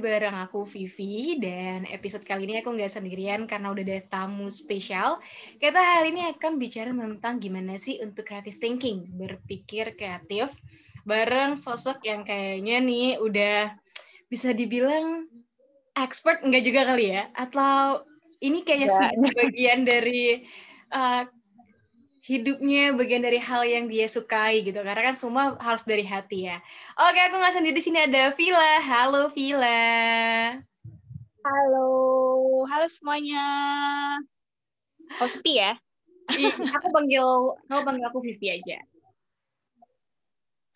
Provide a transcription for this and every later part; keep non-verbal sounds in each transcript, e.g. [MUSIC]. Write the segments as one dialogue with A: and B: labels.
A: Lagi bareng aku Vivi dan episode kali ini aku nggak sendirian karena udah ada tamu spesial. Kita hari ini akan bicara tentang gimana sih untuk creative thinking, berpikir kreatif bareng sosok yang kayaknya nih udah bisa dibilang expert enggak juga kali ya atau ini kayaknya sih bagian dari uh, hidupnya bagian dari hal yang dia sukai gitu. Karena kan semua harus dari hati ya. Oke aku nggak sendiri. Di sini ada Vila. Halo Vila.
B: Halo. Halo semuanya. Oh sepi ya?
A: Aku panggil kamu panggil aku Vivi aja.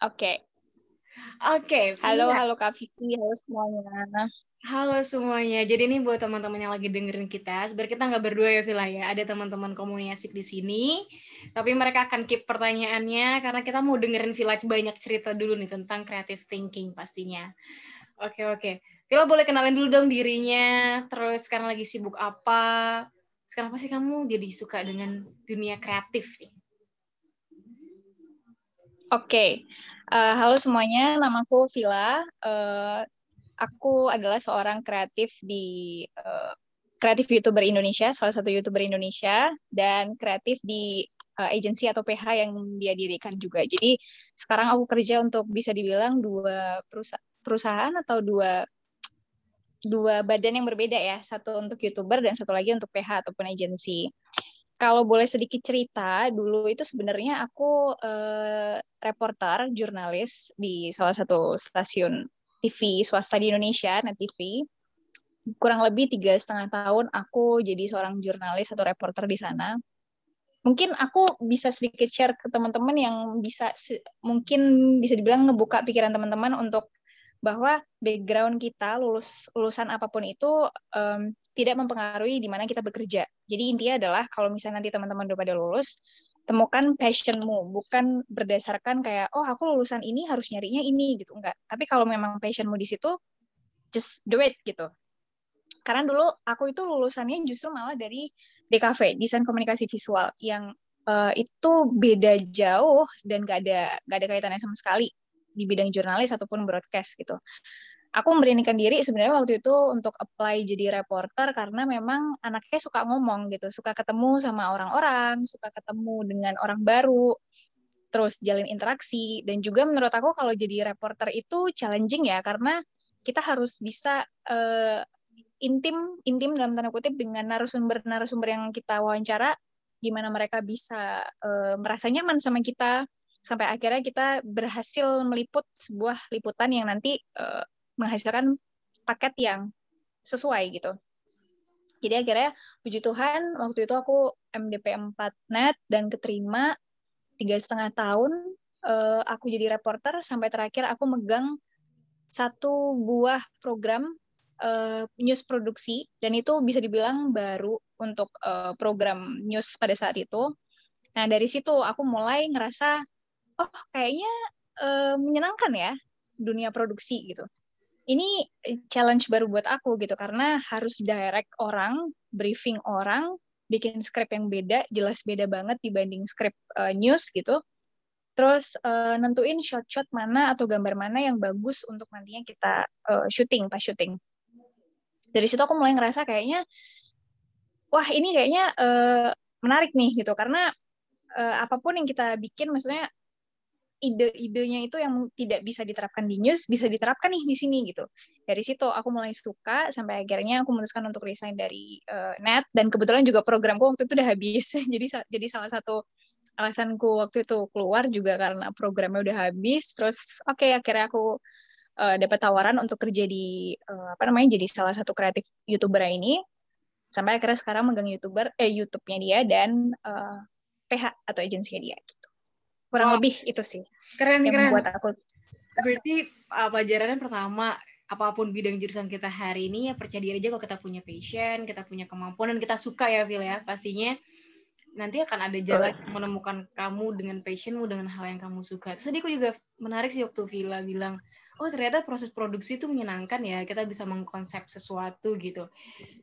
B: Oke. Okay.
A: oke okay,
B: halo halo Kak Vivi. Halo semuanya
A: Halo semuanya. Jadi ini buat teman-teman yang lagi dengerin kita. Sebenarnya kita nggak berdua ya Vila ya. Ada teman-teman komunikasi di sini. Tapi mereka akan keep pertanyaannya karena kita mau dengerin Vila banyak cerita dulu nih tentang creative thinking pastinya. Oke oke. Vila boleh kenalin dulu dong dirinya. Terus sekarang lagi sibuk apa? Sekarang apa sih kamu jadi suka dengan dunia kreatif nih?
B: Oke. Okay. Uh, eh, halo semuanya, namaku Vila. Uh, aku adalah seorang kreatif di uh, kreatif youtuber Indonesia, salah satu youtuber Indonesia, dan kreatif di uh, agensi atau PH yang dia dirikan juga. Jadi sekarang aku kerja untuk bisa dibilang dua perusahaan, perusahaan atau dua dua badan yang berbeda ya, satu untuk youtuber dan satu lagi untuk PH ataupun agensi. Kalau boleh sedikit cerita, dulu itu sebenarnya aku uh, reporter, jurnalis di salah satu stasiun TV swasta di Indonesia, Net TV. Kurang lebih tiga setengah tahun aku jadi seorang jurnalis atau reporter di sana. Mungkin aku bisa sedikit share ke teman-teman yang bisa mungkin bisa dibilang ngebuka pikiran teman-teman untuk bahwa background kita lulus lulusan apa pun itu um, tidak mempengaruhi di mana kita bekerja. Jadi intinya adalah kalau misalnya nanti teman-teman udah pada lulus, temukan passionmu bukan berdasarkan kayak oh aku lulusan ini harus nyarinya ini gitu. Enggak. Tapi kalau memang passionmu di situ just do it gitu. Karena dulu aku itu lulusannya justru malah dari DKV desain komunikasi visual yang uh, itu beda jauh dan gak ada gak ada kaitannya sama sekali di bidang jurnalis ataupun broadcast gitu aku memberanikan diri sebenarnya waktu itu untuk apply jadi reporter karena memang anaknya suka ngomong gitu, suka ketemu sama orang-orang, suka ketemu dengan orang baru, terus jalin interaksi. Dan juga menurut aku kalau jadi reporter itu challenging ya karena kita harus bisa uh, intim intim dalam tanda kutip dengan narasumber-narasumber yang kita wawancara gimana mereka bisa uh, merasa nyaman sama kita. Sampai akhirnya kita berhasil meliput sebuah liputan yang nanti uh, menghasilkan paket yang sesuai gitu. Jadi akhirnya puji Tuhan waktu itu aku MDP 4 net dan keterima tiga setengah tahun uh, aku jadi reporter sampai terakhir aku megang satu buah program uh, news produksi dan itu bisa dibilang baru untuk uh, program news pada saat itu. Nah dari situ aku mulai ngerasa oh kayaknya menyenangkan ya dunia produksi gitu ini challenge baru buat aku gitu karena harus direct orang, briefing orang, bikin script yang beda, jelas beda banget dibanding script uh, news gitu. Terus uh, nentuin shot-shot mana atau gambar mana yang bagus untuk nantinya kita uh, syuting pas syuting. Dari situ aku mulai ngerasa kayaknya wah ini kayaknya uh, menarik nih gitu karena uh, apa pun yang kita bikin maksudnya ide-idenya itu yang tidak bisa diterapkan di news bisa diterapkan nih di sini gitu. Dari situ aku mulai suka sampai akhirnya aku memutuskan untuk resign dari uh, net dan kebetulan juga programku waktu itu udah habis. [LAUGHS] jadi jadi salah satu alasanku waktu itu keluar juga karena programnya udah habis. Terus oke okay, akhirnya aku uh, dapat tawaran untuk kerja di uh, apa namanya jadi salah satu kreatif youtuber ini sampai akhirnya sekarang megang youtuber eh YouTube-nya dia dan uh, PH atau agensinya dia gitu kurang wow. lebih itu sih
A: keren
B: yang
A: keren
B: membuat aku
A: berarti uh, pelajarannya pertama apa pun bidang jurusan kita hari ini ya percaya diri aja kalau kita punya passion kita punya kemampuan dan kita suka ya Phil ya pastinya nanti akan ada jalan oh. menemukan kamu dengan passionmu dengan hal yang kamu suka. Terus tadi aku juga menarik sih waktu Villa bilang, oh ternyata proses produksi itu menyenangkan ya, kita bisa mengkonsep sesuatu gitu.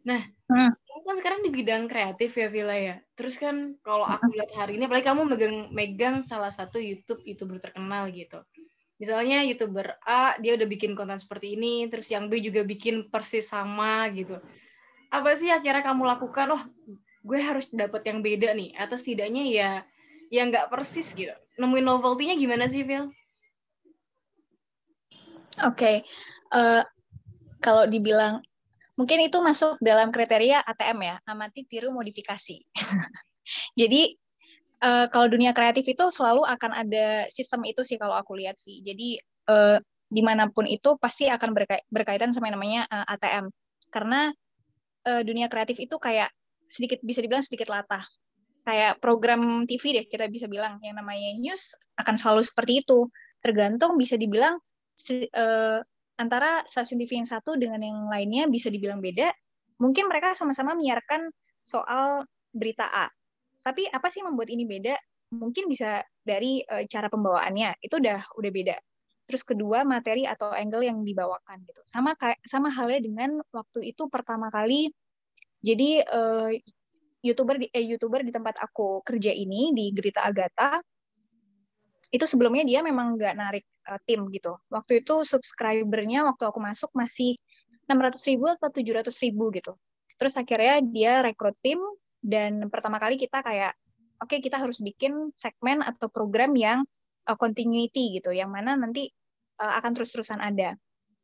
A: Nah, hmm kan sekarang di bidang kreatif ya Villa ya. Terus kan kalau aku lihat hari ini, apalagi kamu megang megang salah satu YouTube youtuber terkenal gitu. Misalnya youtuber A dia udah bikin konten seperti ini, terus yang B juga bikin persis sama gitu. Apa sih akhirnya kamu lakukan? Oh, gue harus dapat yang beda nih, atau setidaknya ya yang nggak persis gitu. Nemuin novelty-nya gimana sih, Phil?
B: Oke, okay. uh, eh, kalau dibilang mungkin itu masuk dalam kriteria ATM ya, amati, tiru, modifikasi. [LAUGHS] Jadi uh, kalau dunia kreatif itu selalu akan ada sistem itu sih kalau aku lihat sih. Jadi uh, di mana pun itu pasti akan berkaitan sama yang namanya uh, ATM. Karena uh, dunia kreatif itu kayak sedikit bisa dibilang sedikit latah. Kayak program TV deh kita bisa bilang yang namanya news akan selalu seperti itu. Tergantung bisa dibilang uh, antara stasiun TV yang satu dengan yang lainnya bisa dibilang beda. Mungkin mereka sama-sama menyiarkan soal berita A. Tapi apa sih membuat ini beda? Mungkin bisa dari uh, cara pembawaannya. Itu udah udah beda. Terus kedua materi atau angle yang dibawakan gitu. Sama sama halnya dengan waktu itu pertama kali jadi uh, youtuber di eh, youtuber di tempat aku kerja ini di Gerita Agatha itu sebelumnya dia memang nggak narik uh, tim gitu. Waktu itu subscribernya waktu aku masuk masih 600 ribu atau 700 ribu gitu. Terus akhirnya dia rekrut tim dan pertama kali kita kayak oke okay, kita harus bikin segmen atau program yang uh, continuity gitu, yang mana nanti uh, akan terus-terusan ada.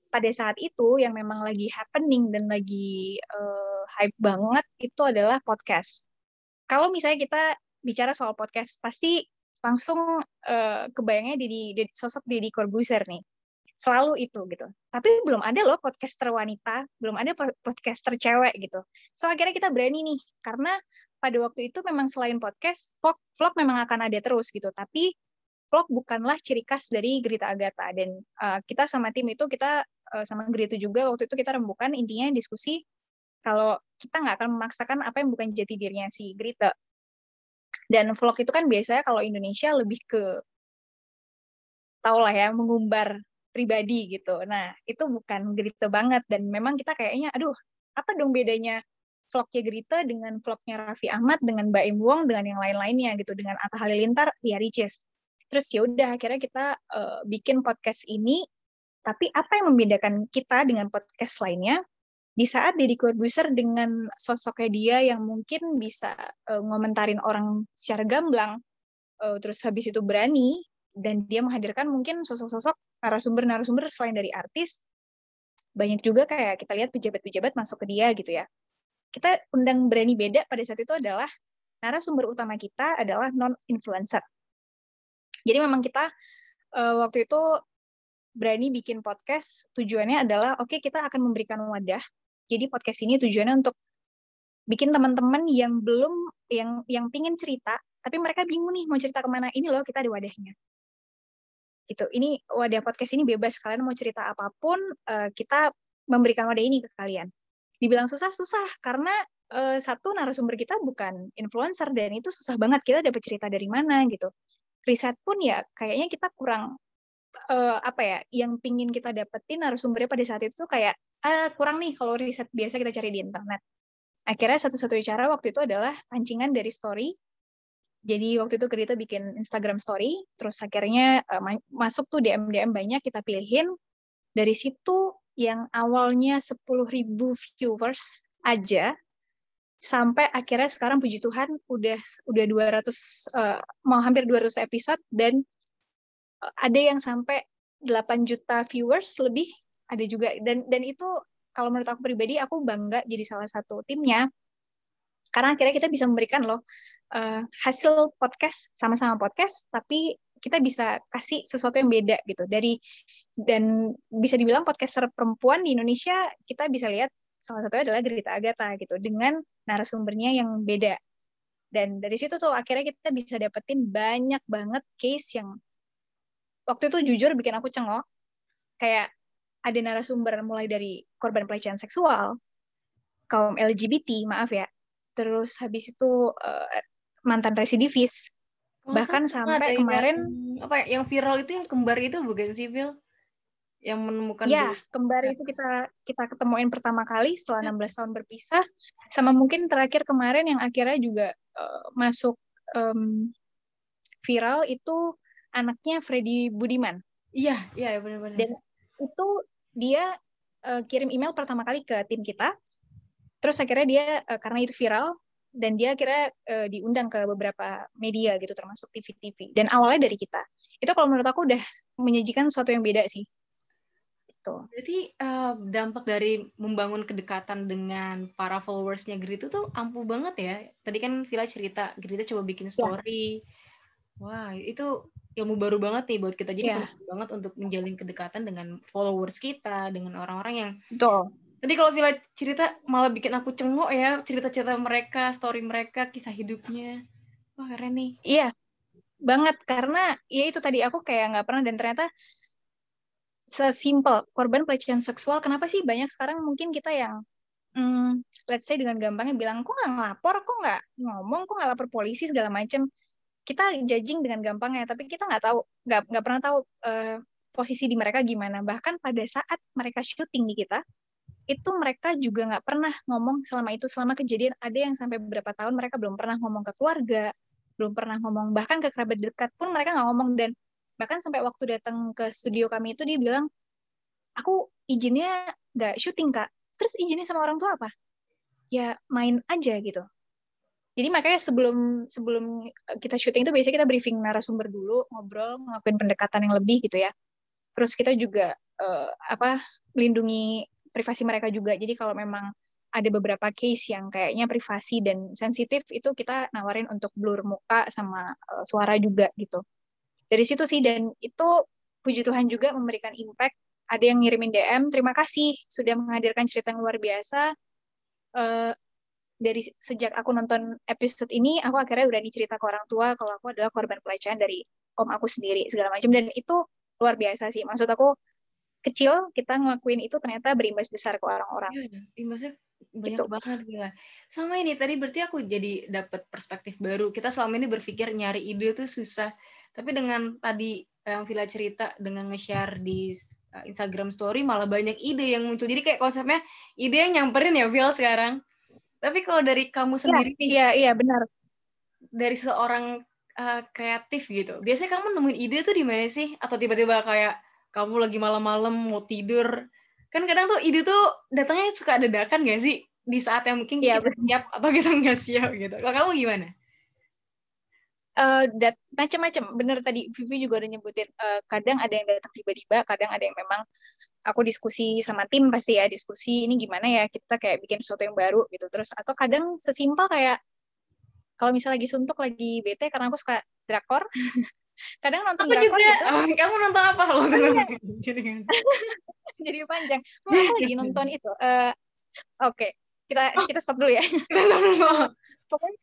B: Pada saat itu yang memang lagi happening dan lagi uh, hype banget itu adalah podcast. Kalau misalnya kita bicara soal podcast, pasti langsung uh, kebayangnya di, sosok Deddy Corbuzier nih. Selalu itu gitu. Tapi belum ada loh podcaster wanita belum ada podcaster cewek gitu. So akhirnya kita berani nih karena pada waktu itu memang selain podcast vlog vlog memang akan ada terus gitu. Tapi vlog bukanlah ciri khas dari Gerita Agatha. Dan uh, kita sama tim itu kita uh, sama Gerita juga waktu itu kita rembukan intinya diskusi kalau kita nggak akan memaksakan apa yang bukan jati dirinya si Gerita dan vlog itu kan biasanya kalau Indonesia lebih ke tau lah ya mengumbar pribadi gitu. Nah itu bukan Gerita banget dan memang kita kayaknya aduh apa dong bedanya vlognya Gerita dengan vlognya Raffi Ahmad dengan Mbak Im Wong dengan yang lain-lainnya gitu dengan Atta Halilintar ya Ricis. Terus ya udah akhirnya kita uh, bikin podcast ini tapi apa yang membedakan kita dengan podcast lainnya di saat Deddy Corbuzier dengan sosoknya dia yang mungkin bisa uh, ngomentarin orang secara gamblang, uh, terus habis itu berani, dan dia menghadirkan mungkin sosok-sosok narasumber-narasumber selain dari artis, banyak juga kayak kita lihat pejabat-pejabat masuk ke dia gitu ya. Kita undang berani beda pada saat itu adalah narasumber utama kita adalah non-influencer. Jadi memang kita uh, waktu itu berani bikin podcast tujuannya adalah oke okay, kita akan memberikan wadah jadi podcast ini tujuannya untuk bikin teman-teman yang belum yang yang pingin cerita tapi mereka bingung nih mau cerita ke mana. Ini loh kita ada wadahnya. Itu ini wadah podcast ini bebas. Kalian mau cerita apa pun uh, kita memberikan wadah ini ke kalian. Dibilang susah susah. Karena uh, satu narasumber kita bukan influencer dan itu susah banget. Kita dapat cerita dari mana gitu. Riset pun ya kayaknya kita kurang uh, apa ya yang pingin kita dapetin narasumbernya pada saat itu tuh kayak ah, kurang nih kalau riset biasa kita cari di internet. Akhirnya satu-satunya cara waktu itu adalah pancingan dari story. Jadi waktu itu kita bikin Instagram story, terus akhirnya uh, masuk tuh DM DM banyak kita pilihin. Dari situ yang awalnya 10.000 viewers aja sampai akhirnya sekarang puji Tuhan udah udah 200 uh, mau hampir 200 episode dan uh, ada yang sampai 8 juta viewers lebih ada juga. Dan dan itu kalau menurut aku pribadi aku bangga jadi salah satu timnya. Karena akhirnya kita bisa memberikan loh uh, hasil podcast sama-sama podcast tapi kita bisa kasih sesuatu yang beda gitu. Dari dan bisa dibilang podcaster perempuan di Indonesia kita bisa lihat salah satunya adalah Gerita Agatha gitu dengan narasumbernya yang beda. Dan dari situ tuh akhirnya kita bisa dapetin banyak banget case yang waktu itu jujur bikin aku cengok. Kayak ada narasumber mulai dari korban pelecehan seksual, kaum LGBT, maaf ya, terus habis itu uh, mantan residivis, bahkan sampai kemarin
A: yang, apa ya, yang viral itu yang kembar itu bukan sih, Phil? Yang menemukan
B: Ya, kembar itu kita kita ketemuin pertama kali setelah 16 tahun berpisah, sama mungkin terakhir kemarin yang akhirnya juga uh, masuk um, viral itu anaknya Freddy Budiman
A: Iya, iya benar-benar.
B: Dan itu dia uh, kirim email pertama kali ke tim kita. Terus akhirnya dia uh, karena itu viral dan dia kira uh, diundang ke beberapa media gitu termasuk TV-TV. Dan awalnya dari kita. Itu kalau menurut aku udah menyajikan sesuatu yang beda sih
A: gitu. Berarti uh, dampak dari membangun kedekatan dengan para followersnya Grito tuh ampuh banget ya. Tadi kan Villa cerita Grito coba bikin ya. story. Ya. Wah, itu ilmu baru banget nih buat kita. Jadi ya. penting banget untuk menjalin kedekatan dengan followers kita, dengan orang-orang yang
B: Betul.
A: Tadi kalau Villa cerita malah bikin aku cengok ya, cerita-cerita mereka, story mereka, kisah hidupnya. Wah, keren nih.
B: Iya, banget karena ya itu tadi aku kayak nggak pernah dan ternyata sesimpel korban pelecehan seksual kenapa sih banyak sekarang mungkin kita yang hmm, let's say dengan gampangnya bilang kok nggak ngelapor kok nggak ngomong kok nggak lapor polisi segala macam kita judging dengan gampangnya tapi kita nggak tahu nggak nggak pernah tahu uh, posisi di mereka gimana. Bahkan pada saat mereka syuting di kita itu mereka juga nggak pernah ngomong selama itu. Selama kejadian ada yang sampai beberapa tahun mereka belum pernah ngomong ke keluarga belum pernah ngomong bahkan ke kerabat dekat pun mereka nggak ngomong. Dan bahkan sampai waktu datang ke studio kami itu dia bilang aku izinnya nggak syuting kak. Terus izinnya sama orang tua apa? Ya main aja gitu jadi makanya sebelum sebelum kita syuting itu biasanya kita briefing narasumber dulu ngobrol ngelakuin pendekatan yang lebih gitu ya. Terus kita juga uh, apa melindungi privasi mereka juga. Jadi kalau memang ada beberapa case yang kayaknya privasi dan sensitif itu kita nawarin untuk blur muka sama uh, suara juga gitu. Dari situ sih dan itu puji Tuhan juga memberikan impact. Ada yang ngirimin DM terima kasih sudah menghadirkan cerita yang luar biasa. Uh, dari sejak aku nonton episode ini aku akhirnya udah cerita ke orang tua kalau aku adalah korban pelecehan dari om aku sendiri segala macam dan itu luar biasa sih maksud aku kecil kita ngelakuin itu ternyata berimbas besar ke orang-orang.
A: Iya, imbasnya banyak gitu. banget gila. Sama ini tadi berarti aku jadi dapat perspektif baru. Kita selama ini berpikir nyari ide tuh susah. Tapi dengan tadi yang Villa cerita dengan nge-share di uh, Instagram story malah banyak ide yang muncul. Jadi kayak konsepnya ide yang nyamperin ya Vil sekarang. Tapi kalau dari kamu iya, sendiri
B: ya, nih, iya iya benar.
A: Dari seorang uh, kreatif gitu. Biasanya kamu nemuin ide tuh di mana sih? Atau tiba-tiba kayak kamu lagi malam-malam mau tidur. Kan kadang tuh ide tuh datangnya suka dadakan gak sih? Di saat yang mungkin ya, kita siap atau kita nggak siap gitu. Kalau kamu gimana?
B: uh, macam-macam. Bener tadi Vivi juga udah nyebutin uh, kadang ada yang datang tiba-tiba, kadang ada yang memang aku diskusi sama tim pasti ya diskusi ini gimana ya kita kayak bikin sesuatu yang baru gitu. Terus atau kadang sesimpel kayak kalau misalnya lagi suntuk lagi bete karena aku suka drakor [LAUGHS] kadang nonton
A: aku drakor juga. gitu. Oh, kamu nonton apa lo [LAUGHS]
B: jadi panjang. Aku lagi nonton itu? Uh, oke okay. kita kita stop dulu ya. [LAUGHS] Pokoknya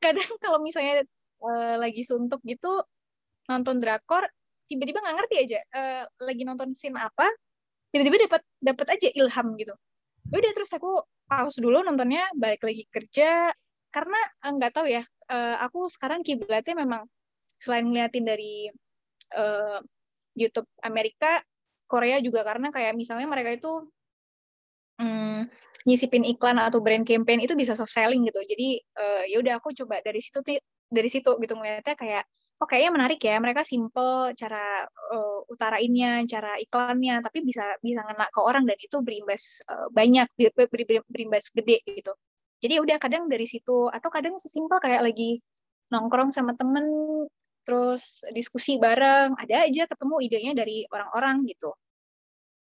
B: kadang kalau misalnya uh, lagi suntuk gitu nonton drakor tiba-tiba nggak ngerti aja uh, lagi nonton scene apa tiba-tiba dapat dapat aja ilham gitu. Ya udah terus aku pause dulu nontonnya balik lagi kerja. Karena eh, nggak tahu ya uh, aku sekarang kiblatnya memang selain ngeliatin dari uh, YouTube Amerika Korea juga. Karena kayak misalnya mereka itu hmm, nyisipin iklan atau brand campaign itu bisa soft selling gitu. Jadi uh, ya udah aku coba dari situ dari situ gitu ngeliatnya kayak oh kayaknya menarik ya mereka simple cara uh, utarainnya cara iklannya tapi bisa bisa ngena ke orang dan itu berimbas uh, banyak berimbas gede gitu. Jadi udah kadang dari situ atau kadang sesimpel kayak lagi nongkrong sama temen terus diskusi bareng ada aja ketemu idenya dari orang-orang gitu.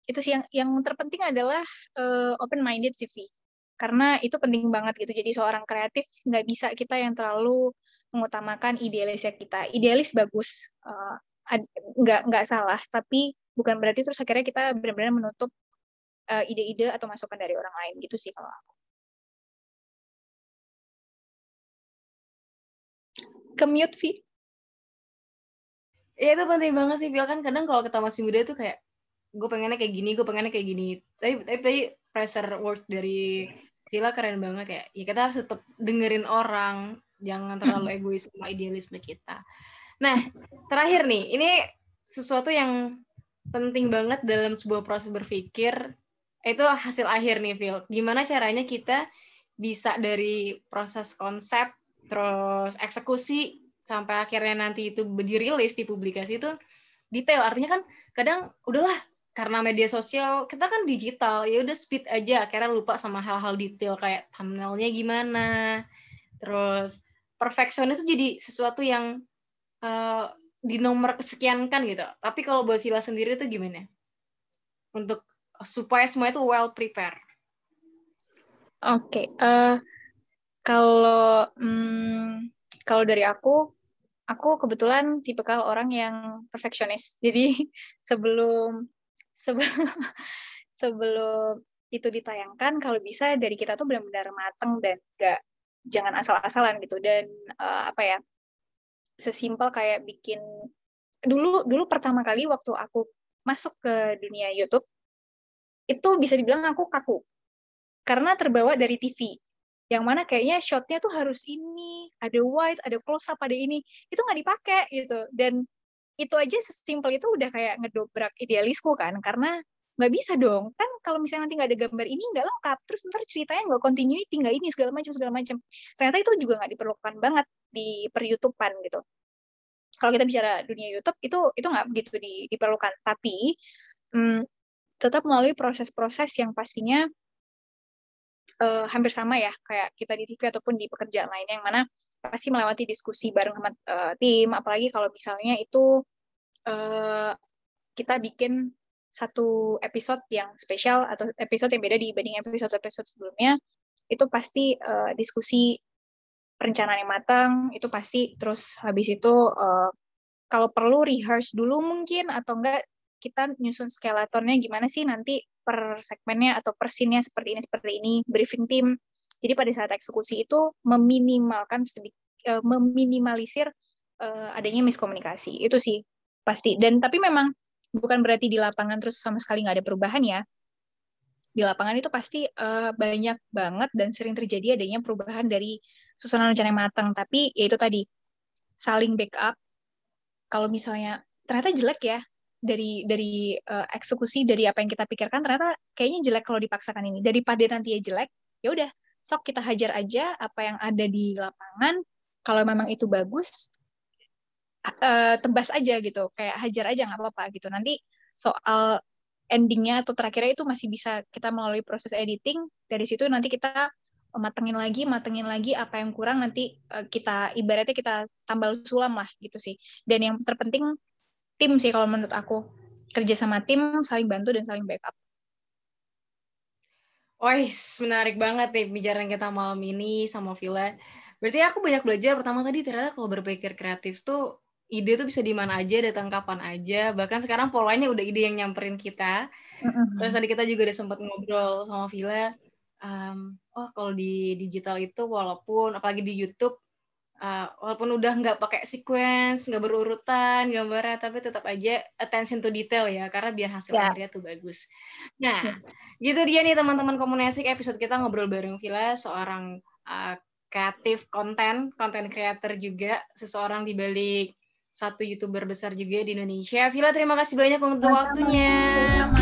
B: Itu sih yang yang terpenting adalah uh, open minded CV karena itu penting banget gitu jadi seorang kreatif nggak bisa kita yang terlalu mengutamakan idealisnya kita. Idealis bagus, uh, nggak salah, tapi bukan berarti terus akhirnya kita benar-benar menutup uh, ide-ide atau masukan dari orang lain gitu sih kalau aku. Commute fee.
A: Ya itu penting banget sih, Phil. Kan kadang kalau kita masih muda tuh kayak, gue pengennya kayak gini, gue pengennya kayak gini. Tapi, tapi, tapi pressure work dari Villa keren banget ya. Ya kita harus tetap dengerin orang, jangan terlalu egois sama idealisme kita. Nah, terakhir nih, ini sesuatu yang penting banget dalam sebuah proses berpikir, itu hasil akhir nih, Phil. Gimana caranya kita bisa dari proses konsep, terus eksekusi, sampai akhirnya nanti itu dirilis di publikasi itu detail artinya kan kadang udahlah karena media sosial kita kan digital ya udah speed aja akhirnya lupa sama hal-hal detail kayak thumbnailnya gimana terus perfeksion itu jadi sesuatu yang uh, di nomor kesekian kan gitu. Tapi kalau buat Villa sendiri itu gimana? Untuk supaya semua itu well prepare
B: oke okay. uh, eh, kalau hmm, kalau dari aku aku kebetulan tipe orang yang perfeksionis. Jadi [LAUGHS] sebelum sebelum [LAUGHS] sebelum itu ditayangkan kalau bisa dari kita tuh benar-benar mateng dan gak jangan asal-asalan gitu. Dan uh, apa ya sesimpel kayak bikin dulu dulu pertama kali waktu aku masuk ke dunia YouTube itu bisa dibilang aku kaku. Karena terbawa dari TV yang mana kayaknya shotnya tuh harus ini ada wide ada close up ada ini. Itu nggak dipakai gitu. Dan itu aja sesimpel itu udah kayak ngedobrak idealisku kan. Karena nggak bisa dong. Kan kalau misalnya nanti nggak ada gambar ini nggak lengkap. Terus ntar ceritanya nggak continuity nggak ini segala macam segala macam. Ternyata itu juga nggak diperlukan banget di per YouTubean gitu. Kalau kita bicara dunia YouTube itu itu nggak begitu di, diperlukan. Tapi hmm, tetap melalui proses-proses yang pastinya uh, hampir sama ya kayak kita di TV ataupun di pekerjaan lainnya yang mana pasti melewati diskusi bareng sama uh, tim. Apalagi kalau misalnya itu uh, kita bikin satu episode yang spesial atau episode yang beda dibanding episode-episode sebelumnya itu pasti uh, diskusi perencanaan yang matang itu pasti terus habis itu uh, kalau perlu rehearse dulu mungkin atau enggak kita nyusun skeletonnya gimana sih nanti per segmennya atau per scene-nya seperti ini seperti ini briefing tim jadi pada saat eksekusi itu meminimalkan sedikit uh, meminimalisir uh, adanya miskomunikasi. Itu sih pasti. Dan tapi memang bukan berarti di lapangan terus sama sekali nggak ada perubahan ya. Di lapangan itu pasti uh, banyak banget dan sering terjadi adanya perubahan dari susunan rencana yang matang. Tapi ya itu tadi saling backup. Kalau misalnya ternyata jelek ya dari dari uh, eksekusi dari apa yang kita pikirkan ternyata kayaknya jelek kalau dipaksakan ini daripada nanti ya jelek ya udah sok kita hajar aja apa yang ada di lapangan kalau memang itu bagus uh, tebas aja gitu kayak hajar aja nggak apa-apa gitu. Nanti soal endingnya atau terakhirnya itu masih bisa kita melalui proses editing. Dari situ nanti kita matengin lagi matengin lagi apa yang kurang nanti uh, kita ibaratnya kita tambal sulam lah gitu sih. Dan yang terpenting tim sih kalau menurut aku. Kerja sama tim saling bantu dan saling backup.
A: Wah, menarik banget nih pembicaraan kita malam ini sama Villa. Berarti aku banyak belajar. Pertama tadi ternyata kalau berpikir kreatif tuh ide tuh bisa di mana aja, datang kapan aja. Bahkan sekarang polanya udah ide yang nyamperin kita. Terus tadi kita juga udah sempat ngobrol sama Villa. Um, oh kalau di digital itu walaupun apalagi di YouTube uh, walaupun udah nggak pakai sequence, nggak berurutan gambarnya, tapi tetap aja attention to detail ya, karena biar hasil yeah. akhirnya tuh bagus. Nah, yeah. gitu dia nih teman-teman komunikasi episode kita ngobrol bareng Villa, seorang uh, kreatif konten, konten creator juga, seseorang di balik satu youtuber besar juga di Indonesia. Villa, terima kasih banyak untuk waktunya.